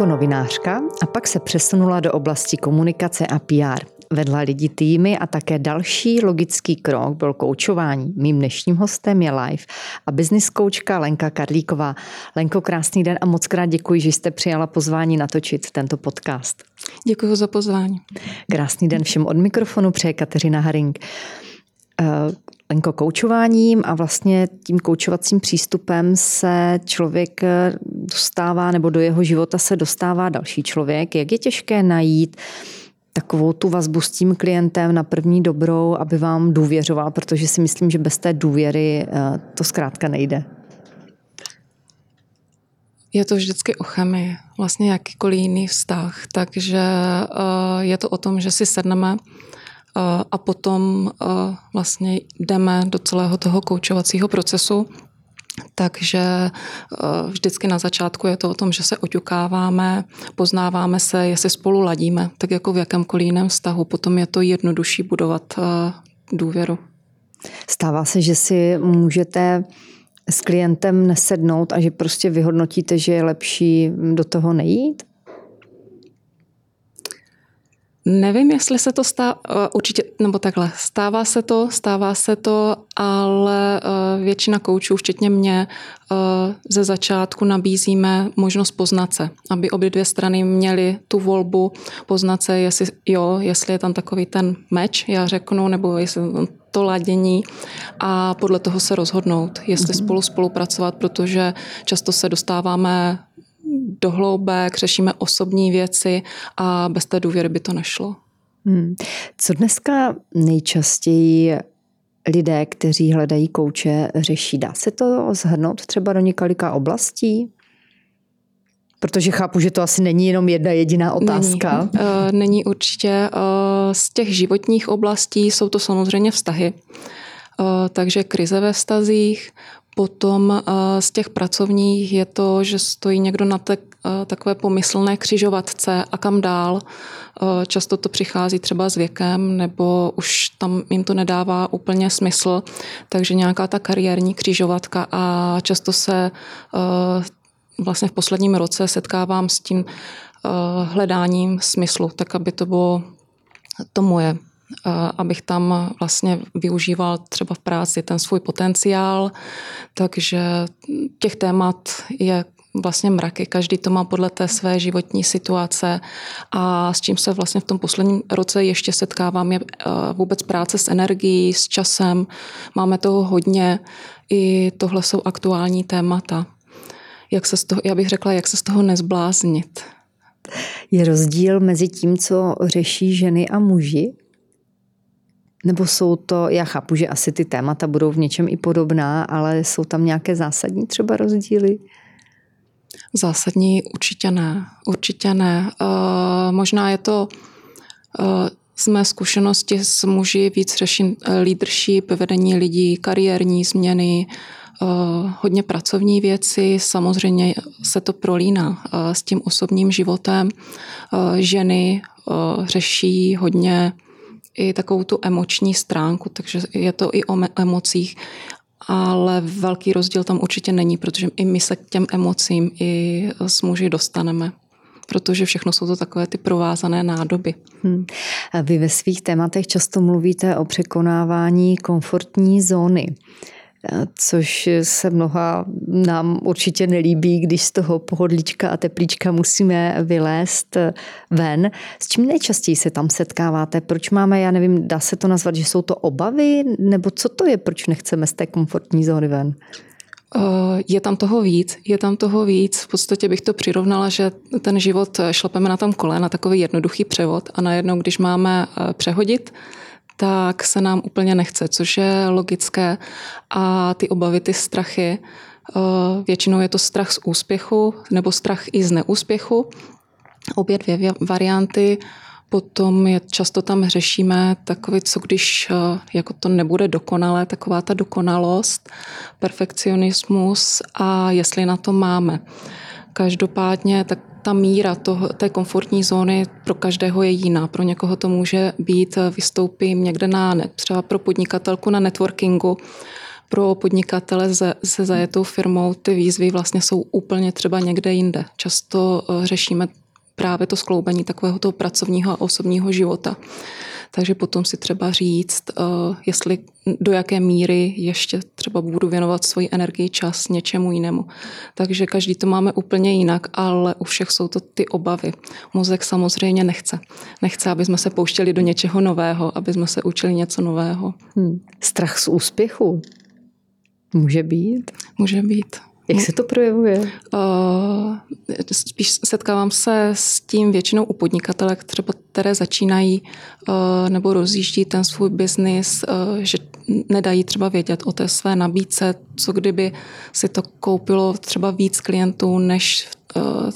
jako novinářka a pak se přesunula do oblasti komunikace a PR. Vedla lidi týmy a také další logický krok byl koučování. Mým dnešním hostem je live a business koučka Lenka Karlíková. Lenko, krásný den a moc krát děkuji, že jste přijala pozvání natočit tento podcast. Děkuji za pozvání. Krásný den všem od mikrofonu přeje Kateřina Haring. Eh, Lenko, koučováním a vlastně tím koučovacím přístupem se člověk eh, dostává, nebo do jeho života se dostává další člověk. Jak je těžké najít takovou tu vazbu s tím klientem na první dobrou, aby vám důvěřoval, protože si myslím, že bez té důvěry eh, to zkrátka nejde. Je to vždycky o chemii, vlastně jakýkoliv jiný vztah, takže je to o tom, že si sedneme a potom vlastně jdeme do celého toho koučovacího procesu. Takže vždycky na začátku je to o tom, že se oťukáváme, poznáváme se, jestli spolu ladíme, tak jako v jakémkoliv jiném vztahu. Potom je to jednodušší budovat důvěru. Stává se, že si můžete s klientem nesednout a že prostě vyhodnotíte, že je lepší do toho nejít? Nevím, jestli se to stává, eh, určitě, nebo takhle, stává se to, stává se to, ale eh, většina koučů, včetně mě, eh, ze začátku nabízíme možnost poznat se, aby obě dvě strany měly tu volbu poznat se, jestli jo, jestli je tam takový ten meč, já řeknu, nebo jestli to ladění a podle toho se rozhodnout, jestli mm-hmm. spolu spolupracovat, protože často se dostáváme do hloubek, řešíme osobní věci a bez té důvěry by to nešlo. Hmm. Co dneska nejčastěji lidé, kteří hledají kouče, řeší? Dá se to zhrnout třeba do několika oblastí? Protože chápu, že to asi není jenom jedna jediná otázka. Není, uh, není určitě. Uh, z těch životních oblastí jsou to samozřejmě vztahy. Uh, takže krize ve vztazích, Potom eh, z těch pracovních je to, že stojí někdo na te, eh, takové pomyslné křižovatce a kam dál. Eh, často to přichází třeba s věkem, nebo už tam jim to nedává úplně smysl, takže nějaká ta kariérní křižovatka a často se vlastně v posledním roce setkávám s tím hledáním smyslu, tak aby to bylo to moje abych tam vlastně využíval třeba v práci ten svůj potenciál. Takže těch témat je vlastně mraky. Každý to má podle té své životní situace a s čím se vlastně v tom posledním roce ještě setkávám je eh, vůbec práce s energií, s časem. Máme toho hodně. I tohle jsou aktuální témata. Jak se z toho, já bych řekla, jak se z toho nezbláznit. Je rozdíl mezi tím, co řeší ženy a muži? Nebo jsou to, já chápu, že asi ty témata budou v něčem i podobná, ale jsou tam nějaké zásadní třeba rozdíly? Zásadní určitě ne. Určitě ne. Uh, možná je to uh, z mé zkušenosti s muži víc řeším eh, leadership, vedení lidí, kariérní změny, hodně pracovní věci. Samozřejmě se to prolíná s tím osobním životem. Ženy řeší hodně i takovou tu emoční stránku, takže je to i o emocích, ale velký rozdíl tam určitě není, protože i my se k těm emocím i s muži dostaneme protože všechno jsou to takové ty provázané nádoby. Hmm. Vy ve svých tématech často mluvíte o překonávání komfortní zóny což se mnoha nám určitě nelíbí, když z toho pohodlíčka a teplíčka musíme vylézt ven. S čím nejčastěji se tam setkáváte? Proč máme, já nevím, dá se to nazvat, že jsou to obavy? Nebo co to je, proč nechceme z té komfortní zóny ven? Je tam toho víc, je tam toho víc. V podstatě bych to přirovnala, že ten život šlapeme na tom kole, na takový jednoduchý převod a najednou, když máme eh, přehodit, tak se nám úplně nechce, což je logické. A ty obavy, ty strachy, eh, většinou je to strach z úspěchu nebo strach i z neúspěchu. Obě dvě varianty. Potom je, často tam řešíme takové, co když eh, jako to nebude dokonalé, taková ta dokonalost, perfekcionismus a jestli na to máme. Každopádně tak ta míra toho, té komfortní zóny pro každého je jiná. Pro někoho to může být, vystoupím někde na, třeba pro podnikatelku na networkingu, pro podnikatele se, se zajetou firmou ty výzvy vlastně jsou úplně třeba někde jinde. Často řešíme právě to skloubení takového toho pracovního a osobního života. Takže potom si třeba říct, eh, jestli do jaké míry ještě třeba budu věnovat svoji energii, čas něčemu jinému. Takže každý to máme úplně jinak, ale u všech jsou to ty obavy. Mozek samozřejmě nechce. Nechce, aby jsme se pouštěli do něčeho nového, aby jsme se učili něco nového. Hmm. Strach z úspěchu může být? Může být. Jak se to projevuje? Uh, spíš setkávám se s tím většinou u podnikatele, třeba které začínají uh, nebo rozjíždí ten svůj biznis, uh, že nedají třeba vědět o té své nabídce, co kdyby si to koupilo třeba víc klientů, než uh,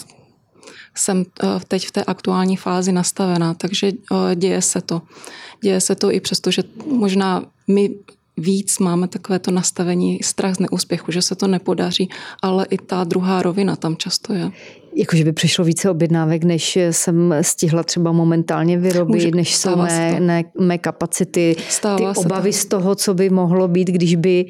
jsem teď v té aktuální fázi nastavená, takže děje se to. Děje se to i přesto, že možná my víc máme takové to nastavení strach z neúspěchu, že se to nepodaří, ale i ta druhá rovina tam často je. Jakože by přišlo více objednávek, než jsem stihla třeba momentálně vyrobit, Může, než jsou mé, ne, mé kapacity, stává ty obavy to. z toho, co by mohlo být, když by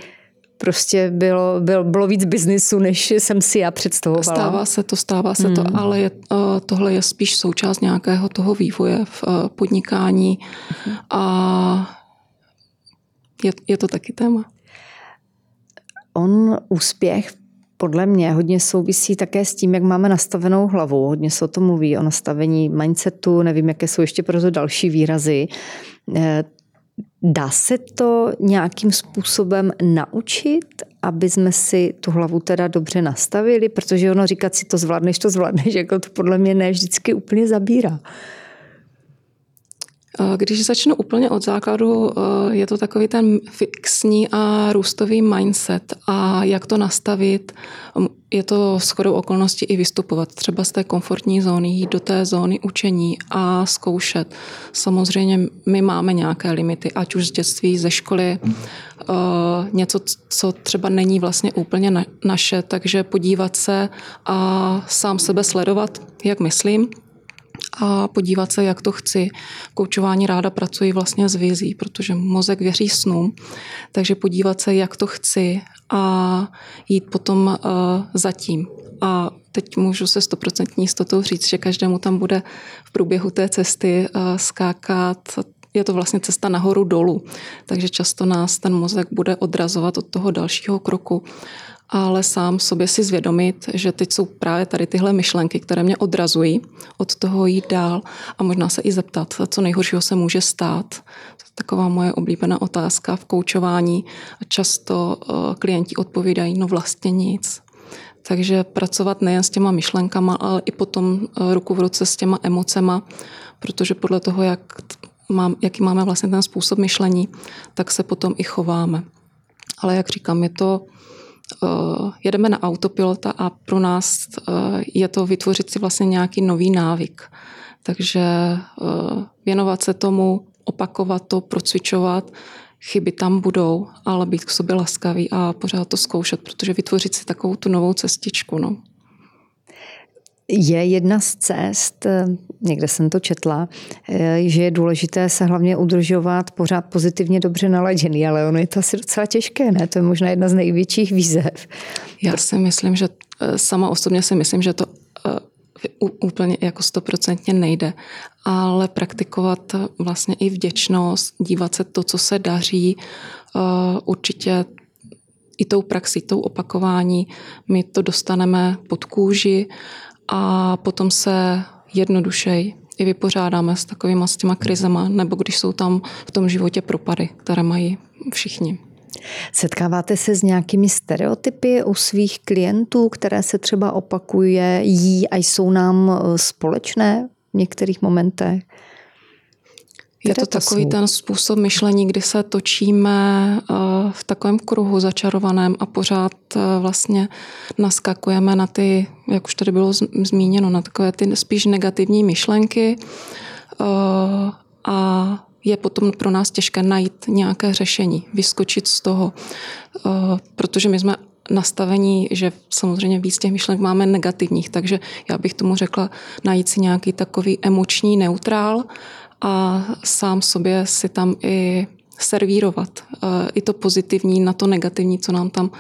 prostě bylo, bylo, bylo víc biznisu, než jsem si já představovala. Stává se to, stává se hmm. to, ale je, uh, tohle je spíš součást nějakého toho vývoje v uh, podnikání hmm. a je, je to taky téma. On úspěch podle mě hodně souvisí také s tím, jak máme nastavenou hlavu. Hodně se o tom mluví, o nastavení mindsetu, nevím, jaké jsou ještě pro to další výrazy. Eh, dá se to nějakým způsobem naučit, aby jsme si tu hlavu teda dobře nastavili? Protože ono říkat si to zvládneš, to zvládneš, jako to podle mě ne vždycky úplně zabírá. Eh, když začnu úplně od základu, eh, je to takový ten fixní a růstový mindset. A jak to nastavit, je to shodou okolností i vystupovat třeba z té komfortní zóny, jít do té zóny učení a zkoušet. Samozřejmě my máme nějaké limity, ať už z dětství, ze školy, eh, něco, co třeba není vlastně úplně naše, takže podívat se a sám sebe sledovat, jak myslím, a podívat se, jak to chci. Koučování ráda pracuji vlastně s vizí, protože mozek věří snům, takže podívat se, jak to chci a jít potom uh, zatím. A teď můžu se stoprocentní jistotou říct, že každému tam bude v průběhu té cesty uh, skákat je to vlastně cesta nahoru dolů, takže často nás ten mozek bude odrazovat od toho dalšího kroku ale sám sobě si zvědomit, že teď jsou právě tady tyhle myšlenky, které mě odrazují od toho jít dál a možná se i zeptat, co nejhoršího se může stát. To je taková moje oblíbená otázka v koučování. Často eh, klienti odpovídají, no vlastně nic. Takže pracovat nejen s těma myšlenkama, ale i potom eh, ruku v ruce s těma emocema, protože podle toho, jak mám, jaký máme vlastně ten způsob myšlení, tak se potom i chováme. Ale jak říkám, je to uh, jedeme na autopilota a pro nás uh, je to vytvořit si vlastně nějaký nový návyk. Takže uh, věnovat se tomu, opakovat to, procvičovat, chyby tam budou, ale být k sobě laskavý a pořád to zkoušet, protože vytvořit si takovou tu novou cestičku. No je jedna z cest, eh, někde jsem to četla, eh, že je důležité se hlavně udržovat pořád pozitivně dobře naladěný, ale ono je to asi docela těžké, ne? To je možná jedna z největších výzev. Já si myslím, že eh, sama osobně si myslím, že to úplně jako stoprocentně nejde, ale praktikovat vlastně i vděčnost, dívat se to, co se daří, určitě i tou praxí, tou opakování, my to dostaneme pod kůži a potom se jednodušeji i vypořádáme s takovými s těma krizema, nebo když jsou tam v tom životě propady, které mají všichni. Setkáváte se s nějakými stereotypy u svých klientů, které se třeba opakuje, jí a jsou nám eh, společné v některých momentech? Je to takový jsou? ten způsob myšlení, kdy se točíme eh, v takovém kruhu začarovaném a pořád eh, vlastně naskakujeme na ty, jak už tady bylo zmíněno, na takové ty spíš negativní myšlenky eh, a je potom pro nás těžké najít nějaké řešení, vyskočit z toho, protože my jsme nastavení, že samozřejmě víc těch myšlenek máme negativních, takže já bych tomu řekla najít si nějaký takový emoční neutrál a sám sobě si tam i servírovat i to pozitivní na to negativní, co nám tam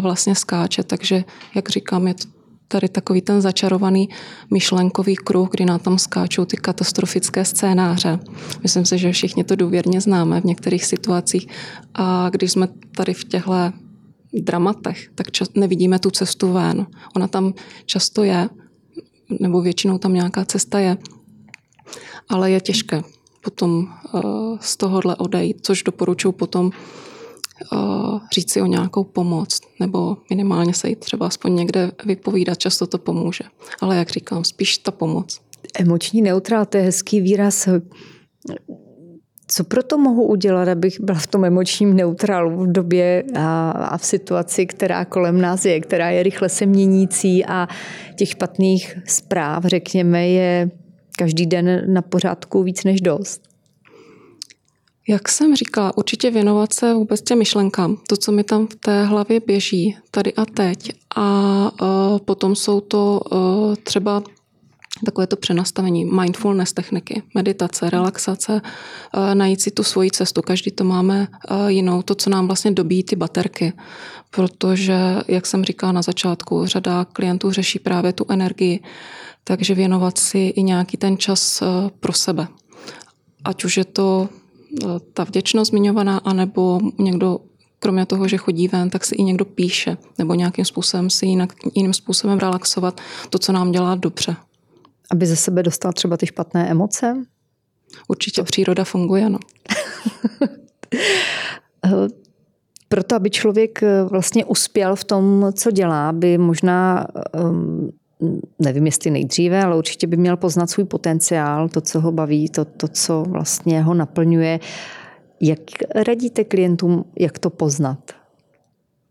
vlastně skáče. Takže, jak říkám, je to tady takový ten začarovaný myšlenkový kruh, kdy nám tam skáčou ty katastrofické scénáře. Myslím si, že všichni to důvěrně známe v některých situacích. A když jsme tady v těchto dramatech, tak čas, nevidíme tu cestu ven. Ona tam často je, nebo většinou tam nějaká cesta je, ale je těžké potom uh, z tohohle odejít, což doporučuji potom uh, říct si o nějakou pomoc, nebo minimálně se jít třeba aspoň někde vypovídat, často to pomůže. Ale jak říkám, spíš ta pomoc. Emoční neutrál, to je hezký výraz. Co pro to mohu udělat, abych byla v tom emočním neutrálu v době a, a v situaci, která kolem nás je, která je rychle se měnící a těch špatných zpráv, řekněme, je každý den na pořádku víc než dost? Jak jsem říkala, určitě věnovat se vůbec těm myšlenkám, to, co mi tam v té hlavě běží, tady a teď. A uh, potom jsou to uh, třeba takové to přenastavení, mindfulness techniky, meditace, relaxace, najít si tu svoji cestu. Každý to máme jinou, to, co nám vlastně dobíjí ty baterky. Protože, jak jsem říkala na začátku, řada klientů řeší právě tu energii, takže věnovat si i nějaký ten čas pro sebe. Ať už je to ta vděčnost zmiňovaná, anebo někdo kromě toho, že chodí ven, tak si i někdo píše, nebo nějakým způsobem si jinak, jiným způsobem relaxovat to, co nám dělá dobře. Aby ze sebe dostal třeba ty špatné emoce? Určitě to... příroda funguje, no. Proto, aby člověk eh, vlastně uspěl v tom, co dělá, by možná, ehm, nevím jestli nejdříve, ale určitě by měl poznat svůj potenciál, to, co ho baví, to, to co vlastně ho naplňuje. Jak radíte klientům, jak to poznat?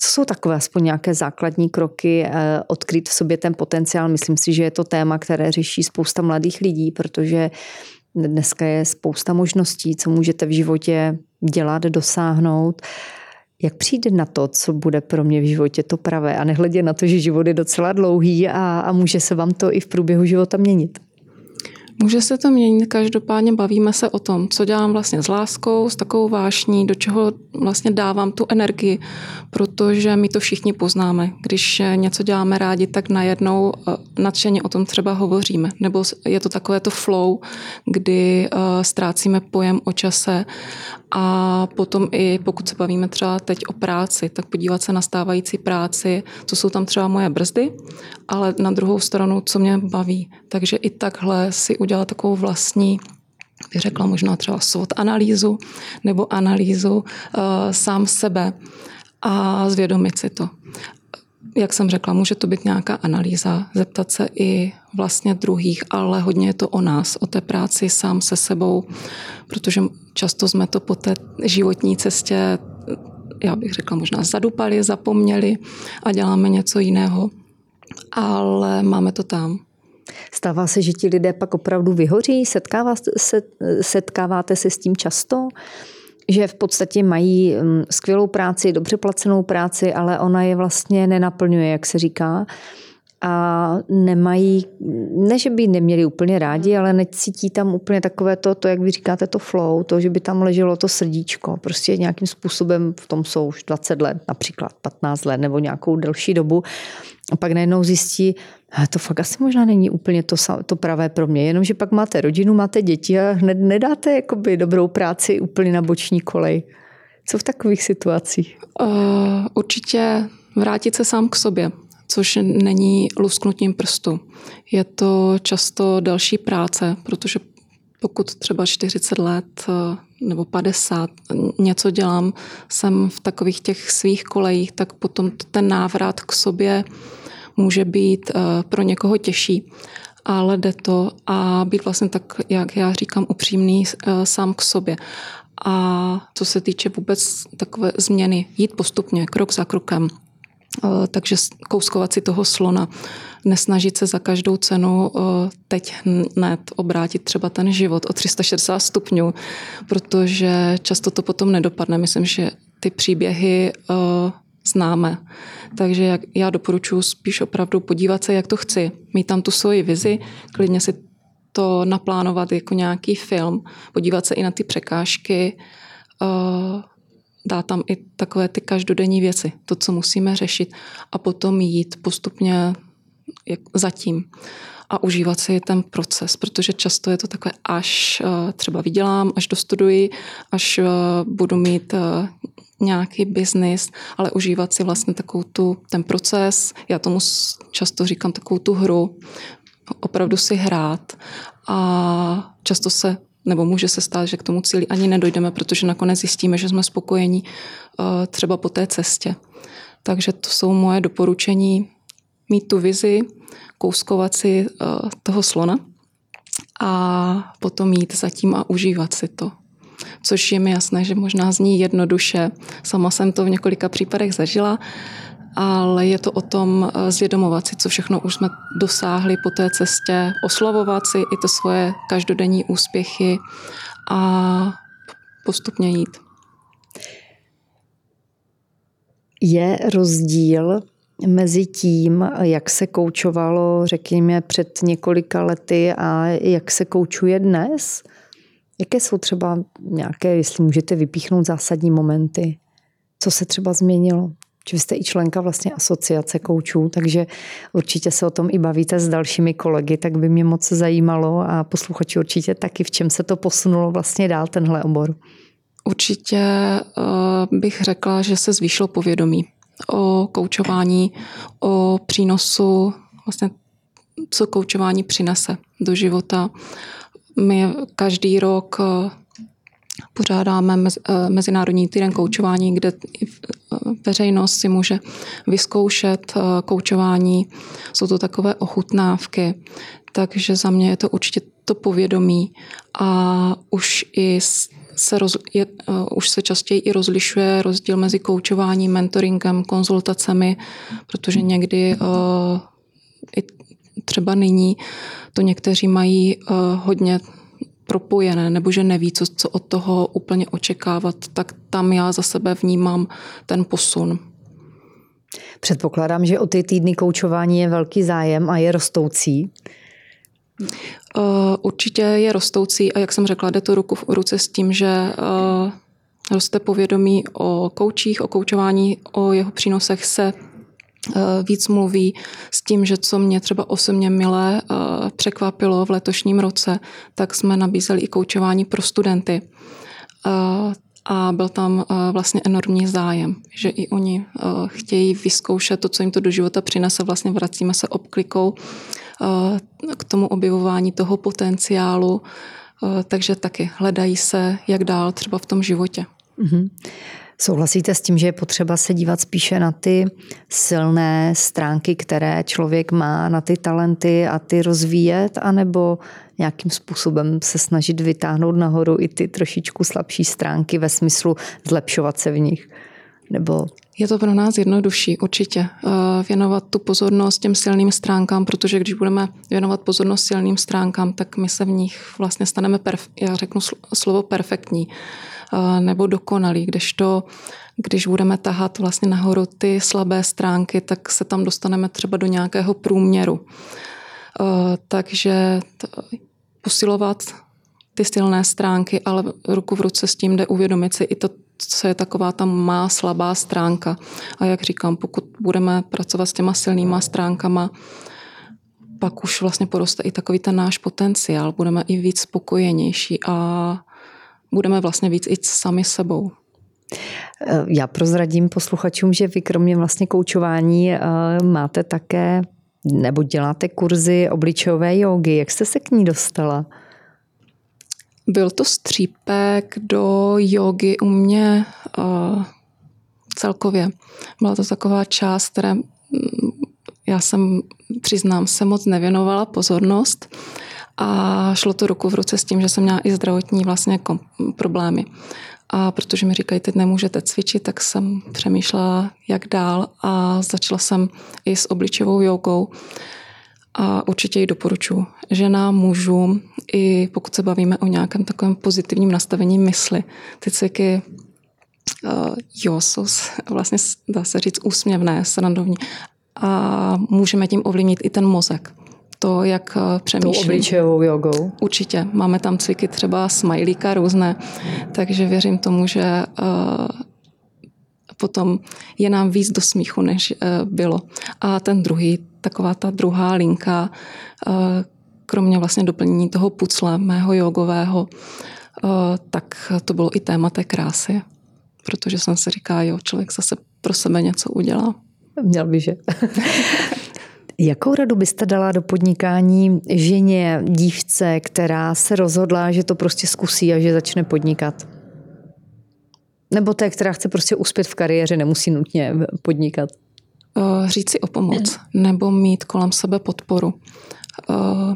Co jsou takové aspoň nějaké základní kroky, eh, odkryt v sobě ten potenciál? Myslím si, že je to téma, které řeší spousta mladých lidí, protože dneska je spousta možností, co můžete v životě dělat, dosáhnout. Jak přijde na to, co bude pro mě v životě to pravé a nehledě na to, že život je docela dlouhý a, a může se vám to i v průběhu života měnit? Může se to měnit, každopádně bavíme se o tom, co dělám vlastně s láskou, s takovou vášní, do čeho vlastně dávám tu energii, protože my to všichni poznáme. Když něco děláme rádi, tak najednou eh, nadšeně o tom třeba hovoříme. Nebo je to takové to flow, kdy eh, ztrácíme pojem o čase a potom i pokud se bavíme třeba teď o práci, tak podívat se na stávající práci, co jsou tam třeba moje brzdy, ale na druhou stranu, co mě baví. Takže i takhle si udělat takovou vlastní bych řekla možná třeba SWOT analýzu nebo analýzu uh, sám sebe a zvědomit si to. Jak jsem řekla, může to být nějaká analýza, zeptat se i vlastně druhých, ale hodně je to o nás, o té práci sám se sebou, protože často jsme to po té životní cestě, já bych řekla možná zadupali, zapomněli a děláme něco jiného, ale máme to tam. Stává se, že ti lidé pak opravdu vyhoří? Setkává se, setkáváte se s tím často? Že v podstatě mají mm, skvělou práci, dobře placenou práci, ale ona je vlastně nenaplňuje, jak se říká. A nemají, ne, že by neměli úplně rádi, ale necítí tam úplně takové to, to, jak vy říkáte, to flow, to, že by tam leželo to srdíčko. Prostě nějakým způsobem v tom jsou už 20 let, například 15 let nebo nějakou delší dobu. A pak najednou zjistí, to fakt asi možná není úplně to, to pravé pro mě, jenomže pak máte rodinu, máte děti a hned nedáte jakoby dobrou práci úplně na boční kolej. Co v takových situacích? Uh, určitě vrátit se sám k sobě, což není lusknutím prstu. Je to často další práce, protože pokud třeba 40 let eh, nebo 50 něco dělám, jsem v takových těch svých kolejích, tak potom ten návrat k sobě může být eh, pro někoho těžší. Ale jde to a být vlastně tak, jak já říkám, upřímný eh, sám k sobě. A co se týče vůbec takové změny, jít postupně, krok za krokem. Eh, takže kouskovat si toho slona, nesnažit se za každou cenu teď hned obrátit třeba ten život o 360 stupňů, protože často to potom nedopadne. Myslím, že ty příběhy známe. Takže jak já doporučuji spíš opravdu podívat se, jak to chci. Mít tam tu svoji vizi, klidně si to naplánovat jako nějaký film, podívat se i na ty překážky, dá tam i takové ty každodenní věci, to, co musíme řešit a potom jít postupně zatím a užívat si ten proces, protože často je to takové, až třeba vydělám, až dostuduji, až budu mít nějaký biznis, ale užívat si vlastně takovou tu, ten proces, já tomu často říkám takovou tu hru, opravdu si hrát a často se nebo může se stát, že k tomu cíli ani nedojdeme, protože nakonec zjistíme, že jsme spokojení uh, třeba po té cestě. Takže to jsou moje doporučení mít tu vizi, kouskovat si uh, toho slona a potom jít zatím a užívat si to což je mi jasné, že možná zní jednoduše. Sama jsem to v několika případech zažila, ale je to o tom eh, zvědomovat si, co všechno už jsme dosáhli po té cestě, oslavovat si i to svoje každodenní úspěchy a postupně jít. Je rozdíl mezi tím, jak se koučovalo, řekněme, před několika lety a jak se koučuje dnes? Jaké jsou třeba nějaké, jestli můžete vypíchnout zásadní momenty? Co se třeba změnilo? Vy jste i členka vlastně asociace koučů, takže určitě se o tom i bavíte s dalšími kolegy, tak by mě moc zajímalo a posluchači určitě taky, v čem se to posunulo vlastně dál tenhle obor. Určitě uh, bych řekla, že se zvýšilo povědomí o koučování, o přínosu, vlastně co koučování přinese do života, my každý rok eh, pořádáme eh, Mezinárodní týden koučování, kde eh, veřejnost si může vyzkoušet koučování. Jsou to takové ochutnávky, takže za mě je to určitě to povědomí a už i se roz, je, uh, už se častěji i rozlišuje rozdíl mezi koučováním, mentoringem, konzultacemi, protože někdy uh, i třeba nyní to někteří mají uh, hodně propojené, nebo že neví, co, co od toho úplně očekávat, tak tam já za sebe vnímám ten posun. Předpokládám, že o ty týdny koučování je velký zájem a je rostoucí. Uh, určitě je rostoucí a jak jsem řekla, jde to ruku v ruce s tím, že uh, roste povědomí o koučích, o koučování, o jeho přínosech se víc mluví s tím, že co mě třeba osobně milé eh, překvapilo v letošním roce, tak jsme nabízeli i koučování pro studenty. Eh, a byl tam vlastně enormní zájem, že i oni chtějí vyzkoušet to, co jim to do života přinese. Vlastně vracíme se obklikou k tomu objevování toho potenciálu, takže taky hledají se, jak dál třeba v tom životě. Mm-hmm. Souhlasíte s tím, že je potřeba se dívat spíše na ty silné stránky, které člověk má, na ty talenty a ty rozvíjet, anebo nějakým způsobem se snažit vytáhnout nahoru i ty trošičku slabší stránky ve smyslu zlepšovat se v nich? Nebo je to pro nás jednodušší, určitě. Eh, věnovat tu pozornost těm silným stránkám, protože když budeme věnovat pozornost silným stránkám, tak my se v nich vlastně staneme, perf- já řeknu slovo perfektní nebo dokonalý, kdežto když budeme tahat vlastně nahoru ty slabé stránky, tak se tam dostaneme třeba do nějakého průměru. Takže posilovat ty silné stránky, ale ruku v ruce s tím jde uvědomit si i to, co je taková ta má slabá stránka. A jak říkám, pokud budeme pracovat s těma silnýma stránkama, pak už vlastně poroste i takový ten náš potenciál, budeme i víc spokojenější a budeme vlastně víc i sami sebou. Eh, já prozradím posluchačům, že vy kromě vlastně koučování eh, máte také nebo děláte kurzy obličejové jogy. Jak jste se k ní dostala? Byl to střípek do jogy u mě uh, celkově. Byla to taková část, které mm, já jsem, přiznám, se moc nevěnovala pozornost a šlo to ruku v ruce s tím, že jsem měla i zdravotní vlastně problémy. A protože mi říkají, teď nemůžete cvičit, tak jsem přemýšlela, jak dál a začala jsem i s obličovou jogou. A určitě ji doporučuji ženám, mužům, i pokud se bavíme o nějakém takovém pozitivním nastavení mysli. Ty cviky uh, jo, jsou vlastně, dá se říct, úsměvné, srandovní a můžeme tím ovlivnit i ten mozek to, jak přemýšlím. Tou obličejovou jogou? Určitě. Máme tam cviky třeba smajlíka různé, takže věřím tomu, že potom je nám víc do smíchu, než bylo. A ten druhý, taková ta druhá linka, kromě vlastně doplnění toho pucle mého jogového, tak to bylo i téma té krásy, protože jsem si říká, jo, člověk zase pro sebe něco udělá. Měl by, že. Jakou radu byste dala do podnikání ženě, dívce, která se rozhodla, že to prostě zkusí a že začne podnikat? Nebo té, která chce prostě uspět v kariéře, nemusí nutně podnikat? Říct si o pomoc nebo mít kolem sebe podporu.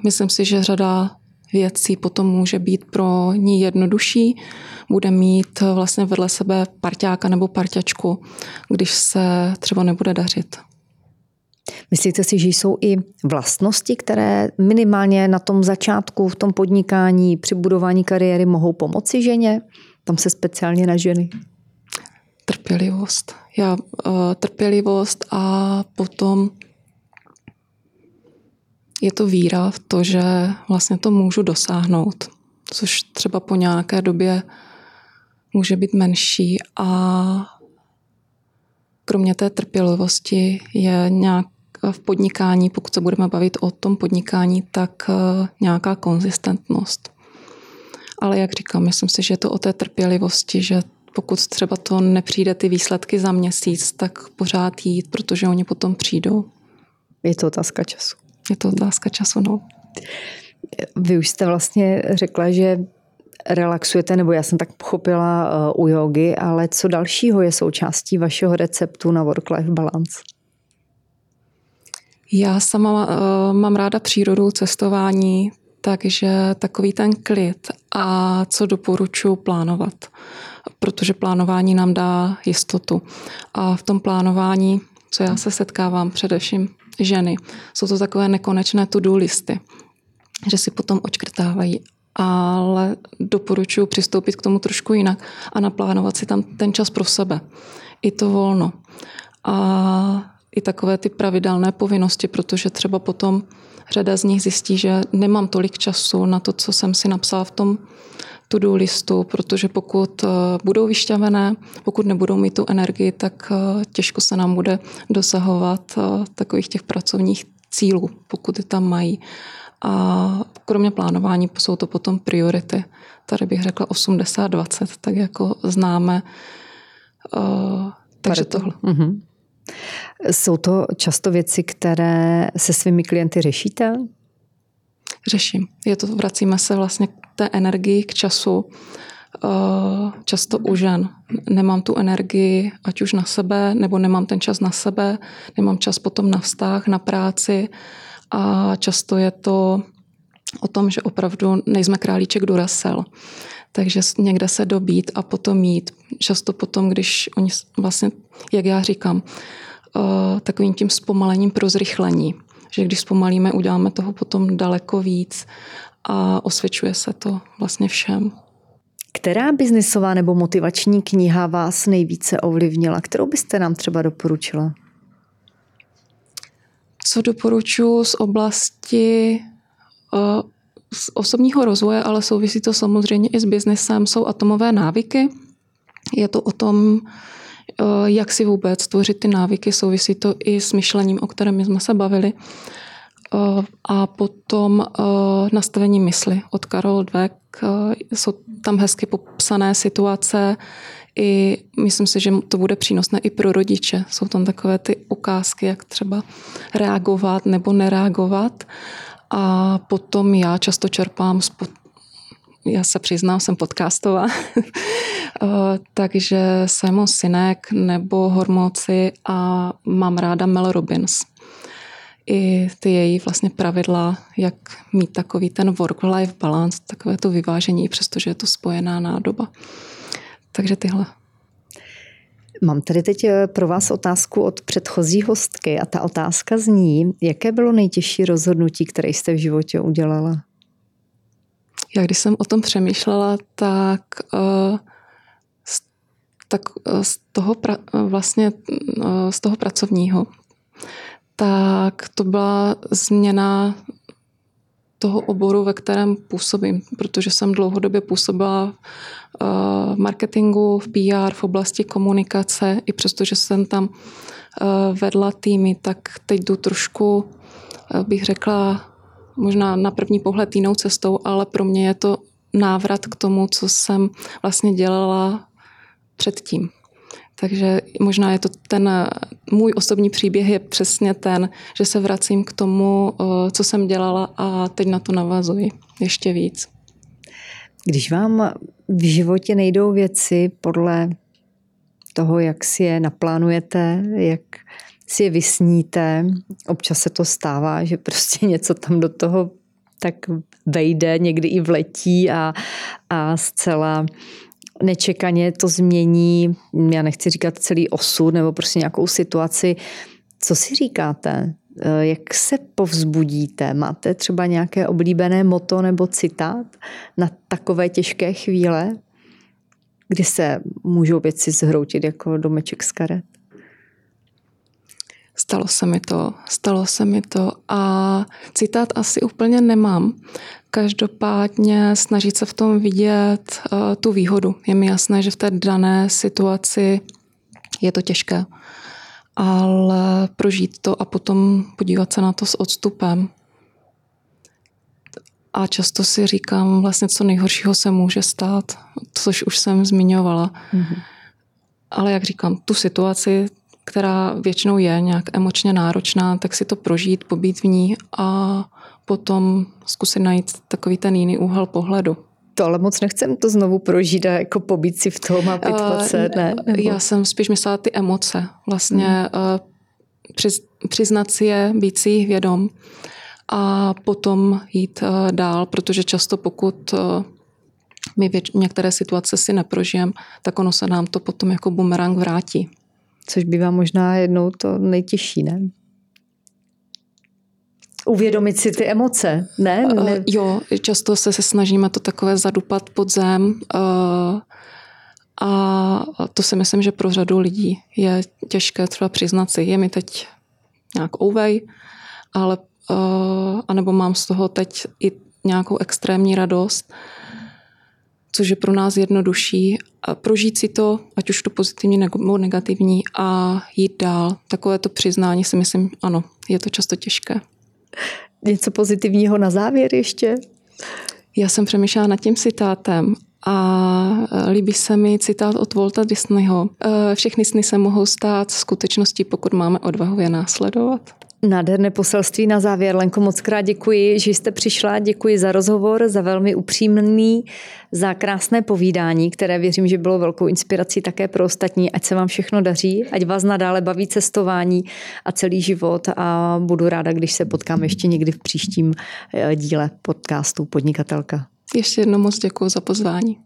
Myslím si, že řada věcí potom může být pro ní jednodušší. Bude mít vlastně vedle sebe parťáka nebo parťačku, když se třeba nebude dařit. Myslíte si, že jsou i vlastnosti, které minimálně na tom začátku, v tom podnikání, při budování kariéry mohou pomoci ženě? Tam se speciálně na ženy. Trpělivost. Já, uh, trpělivost a potom je to víra v to, že vlastně to můžu dosáhnout, což třeba po nějaké době může být menší a kromě té trpělivosti je nějak v podnikání, pokud se budeme bavit o tom podnikání, tak eh, nějaká konzistentnost. Ale jak říkám, myslím si, že je to o té trpělivosti, že pokud třeba to nepřijde ty výsledky za měsíc, tak pořád jít, protože oni potom přijdou. Je to otázka času. Je to otázka času, no. Vy už jste vlastně řekla, že relaxujete, nebo já jsem tak pochopila eh, u jogy, ale co dalšího je součástí vašeho receptu na work-life balance? Já sama uh, mám ráda přírodu, cestování, takže takový ten klid a co doporučuji plánovat, protože plánování nám dá jistotu. A v tom plánování, co já se setkávám především ženy, jsou to takové nekonečné to-do listy, že si potom očkrtávají ale doporučuji přistoupit k tomu trošku jinak a naplánovat si tam ten čas pro sebe. I to volno. A i takové ty pravidelné povinnosti, protože třeba potom řada z nich zjistí, že nemám tolik času na to, co jsem si napsala v tom to-do listu, protože pokud eh, budou vyšťavené, pokud nebudou mít tu energii, tak eh, těžko se nám bude dosahovat eh, takových těch pracovních cílů, pokud je tam mají. A kromě plánování jsou to potom priority. Tady bych řekla 80-20, tak jako známe. takže tohle. Mm-hmm. Jsou to často věci, které se svými klienty řešíte? Řeším. Je to, vracíme se vlastně k té energii, k času. Eh, často u žen. Nemám tu energii, ať už na sebe, nebo nemám ten čas na sebe, nemám čas potom na vztah, na práci. A často je to o tom, že opravdu nejsme králíček Duracell. Takže někde se dobít a potom mít. Často potom, když oni vlastně, jak já říkám, uh, takovým tím zpomalením pro zrychlení. Že když zpomalíme, uděláme toho potom daleko víc a osvědčuje se to vlastně všem. Která biznisová nebo motivační kniha vás nejvíce ovlivnila? Kterou byste nám třeba doporučila? Co doporučuji z oblasti uh, z osobního rozvoje, ale souvisí to samozřejmě i s biznesem, jsou atomové návyky. Je to o tom, eh, jak si vůbec tvořit ty návyky, souvisí to i s myšlením, o kterém jsme se bavili. Eh, a potom eh, nastavení mysli od Karol Dweck. Jsou tam hezky popsané situace, i myslím si, že to bude přínosné i pro rodiče. Jsou tam takové ty ukázky, jak třeba reagovat nebo nereagovat. A potom já často čerpám z pod... já se přiznám, jsem podcastová, eh, takže Simon Sinek nebo Hormoci a mám ráda Mel Robbins. I ty její vlastně pravidla, jak mít takový ten work-life balance, takové to vyvážení, přestože je to spojená nádoba. Takže tyhle. Mám tady teď eh, pro vás otázku od předchozí hostky a ta otázka zní, jaké bylo nejtěžší rozhodnutí, které jste v životě udělala? Já když jsem o tom přemýšlela, tak, uh, tak uh, z toho pra, vlastně z toho pracovního, tak to byla změna toho oboru, ve kterém působím, protože jsem dlouhodobě působila eh, v marketingu, v PR, v oblasti komunikace, i přestože jsem tam eh, vedla týmy, tak teď jdu trošku, eh, bych řekla, možná na první pohled jinou cestou, ale pro mě je to návrat k tomu, co jsem vlastně dělala předtím. Takže možná je to ten můj osobní příběh je přesně ten, že se vracím k tomu, eh, co jsem dělala a teď na to navazuji ještě víc. Když vám v životě nejdou věci podle toho, jak si je naplánujete, jak si je vysníte, občas se to stává, že prostě něco tam do toho tak vejde, někdy i vletí a, a zcela nečekaně to změní, já nechci říkat celý osud nebo prostě nějakou situaci. Co si říkáte? Eh, jak se povzbudíte? Máte třeba nějaké oblíbené moto nebo citát na takové těžké chvíle, kdy se můžou věci zhroutit jako domeček z karet? Stalo se mi to, stalo se mi to a citát asi úplně nemám. Každopádně snažit se v tom vidět uh, tu výhodu. Je mi jasné, že v té dané situaci je to těžké, ale prožít to a potom podívat se na to s odstupem. A často si říkám vlastně, co nejhoršího se může stát, což už jsem zmiňovala. Mm-hmm. Ale jak říkám, tu situaci, která většinou je nějak emočně náročná, tak si to prožít, pobít v ní a potom zkusit najít takový ten jiný úhel pohledu. To ale moc nechcem to znovu prožít a jako pobít si v tom a pitvat se, ne? Nebo... Já jsem spíš myslela ty emoce. Vlastně hmm. přiz, přiznat si je, být si jich vědom a potom jít eh, dál, protože často pokud eh, my věč, některé situace si neprožijeme, tak ono se nám to potom jako bumerang vrátí. Což bývá možná jednou to nejtěžší, ne? uvědomit si ty emoce, ne? ne? Uh, jo, často se, se snažíme to takové zadupat pod zem uh, a to si myslím, že pro řadu lidí je těžké třeba přiznat si, je mi teď nějak ouvej, ale uh, anebo mám z toho teď i nějakou extrémní radost, což je pro nás jednodušší. Prožít si to, ať už to pozitivní nebo negativní a jít dál. Takové to přiznání si myslím, ano, je to často těžké. Něco pozitivního na závěr ještě? Já jsem přemýšlela nad tím citátem a líbí se mi citát od Volta Disneyho. E, všechny sny se mohou stát skutečností, pokud máme odvahu je následovat. Nádherné poselství na závěr. Lenko, moc krát děkuji, že jste přišla. Děkuji za rozhovor, za velmi upřímný, za krásné povídání, které věřím, že bylo velkou inspirací také pro ostatní. Ať se vám všechno daří, ať vás nadále baví cestování a celý život a budu ráda, když se potkáme ještě někdy v příštím eh, díle podcastu Podnikatelka. Ještě jednou moc děkuji za pozvání.